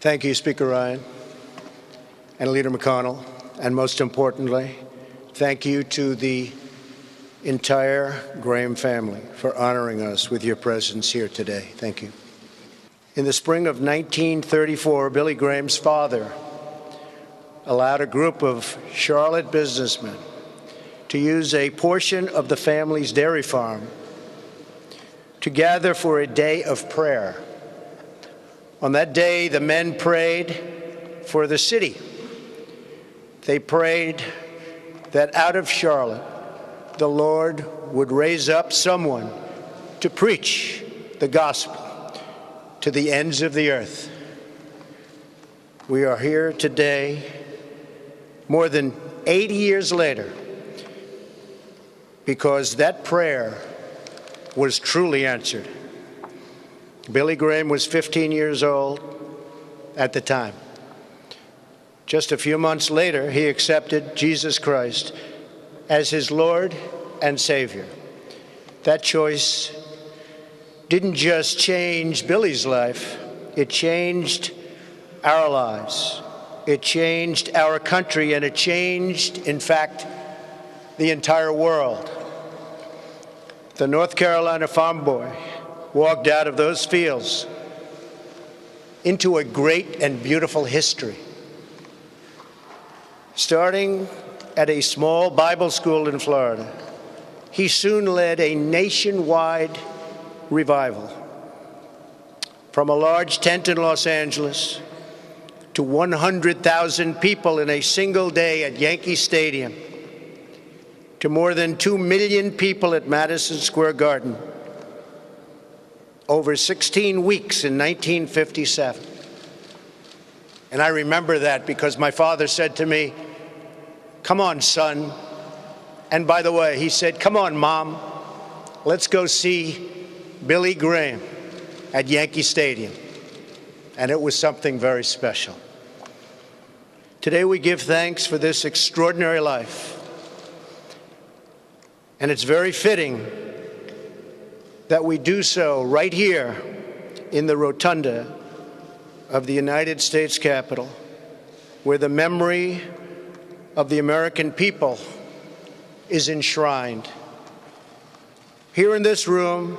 Thank you, Speaker Ryan and Leader McConnell, and most importantly, thank you to the entire Graham family for honoring us with your presence here today. Thank you. In the spring of 1934, Billy Graham's father allowed a group of Charlotte businessmen to use a portion of the family's dairy farm to gather for a day of prayer. On that day, the men prayed for the city. They prayed that out of Charlotte, the Lord would raise up someone to preach the gospel to the ends of the earth. We are here today, more than 80 years later, because that prayer was truly answered. Billy Graham was 15 years old at the time. Just a few months later, he accepted Jesus Christ as his Lord and Savior. That choice didn't just change Billy's life, it changed our lives. It changed our country, and it changed, in fact, the entire world. The North Carolina farm boy walked out of those fields into a great and beautiful history. Starting at a small Bible school in Florida, he soon led a nationwide revival. From a large tent in Los Angeles to 100,000 people in a single day at Yankee Stadium to more than 2 million people at Madison Square Garden over 16 weeks in 1957. And I remember that because my father said to me, Come on, son. And by the way, he said, Come on, mom, let's go see Billy Graham at Yankee Stadium. And it was something very special. Today we give thanks for this extraordinary life and it's very fitting that we do so right here in the rotunda of the United States Capitol, where the memory of the American people is enshrined. Here in this room,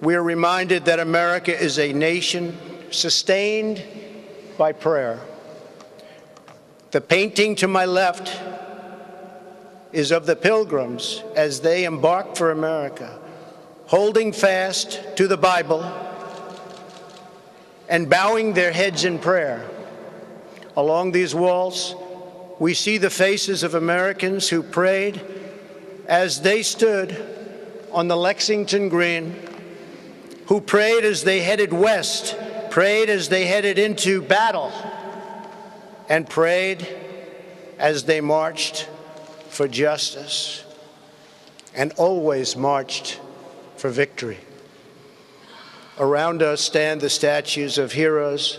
we are reminded that America is a nation sustained by prayer. The painting to my left is of the pilgrims as they embark for America, holding fast to the Bible and bowing their heads in prayer. Along these walls, we see the faces of Americans who prayed as they stood on the Lexington Green, who prayed as they headed west, prayed as they headed into battle, and prayed as they marched for justice and always marched for victory. Around us stand the statues of heroes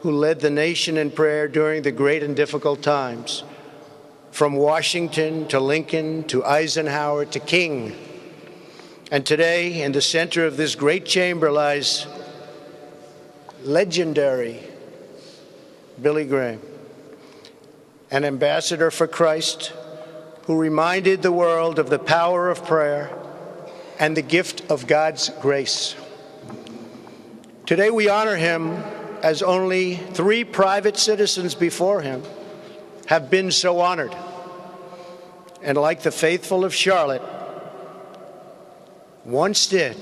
who led the nation in prayer during the great and difficult times, from Washington to Lincoln to Eisenhower to King. And today, in the center of this great chamber lies legendary Billy Graham, an ambassador for Christ who reminded the world of the power of prayer and the gift of God's grace. Today we honor him as only three private citizens before him have been so honored. And like the faithful of Charlotte once did,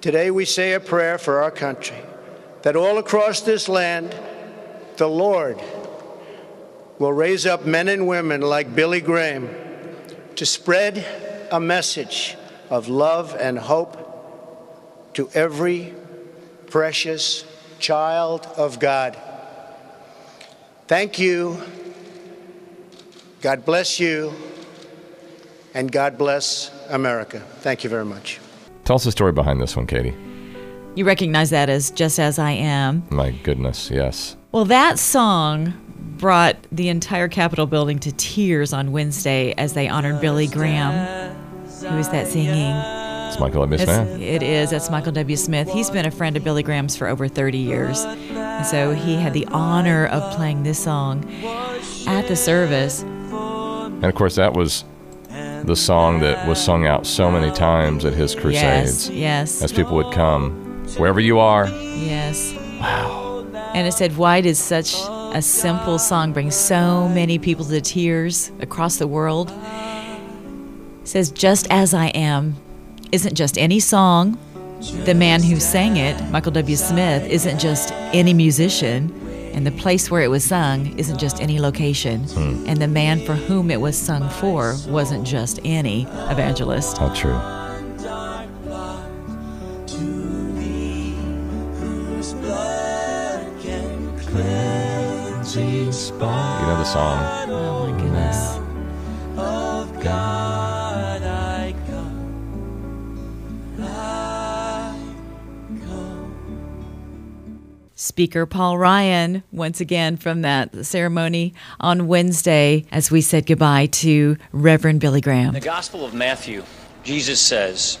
today we say a prayer for our country that all across this land, the Lord will raise up men and women like Billy Graham to spread a message of love and hope to every precious child of God. Thank you. God bless you. And God bless America. Thank you very much. Tell us the story behind this one, Katie. You recognize that as Just As I Am. My goodness, yes. Well, that song brought the entire Capitol building to tears on Wednesday as they honored Billy Graham. Who is that singing? It's Michael W. Smith. It is. That's Michael W. Smith. He's been a friend of Billy Graham's for over 30 years. And so he had the honor of playing this song at the service. And of course, that was the song that was sung out so many times at his crusades. Yes, yes, As people would come, wherever you are, yes. Wow. And it said, Why did such a simple song bring so many people to tears across the world? Says, Just as I am isn't just any song. The man who sang it, Michael W. Smith, isn't just any musician. And the place where it was sung isn't just any location. Hmm. And the man for whom it was sung for wasn't just any evangelist. how true. You know the song. Oh my goodness. Speaker Paul Ryan, once again from that ceremony on Wednesday, as we said goodbye to Reverend Billy Graham. In the Gospel of Matthew, Jesus says,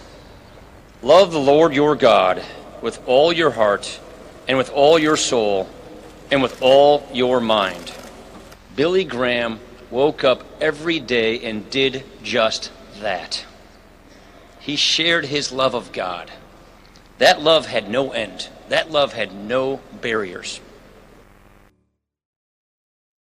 Love the Lord your God with all your heart, and with all your soul, and with all your mind. Billy Graham woke up every day and did just that. He shared his love of God. That love had no end, that love had no barriers.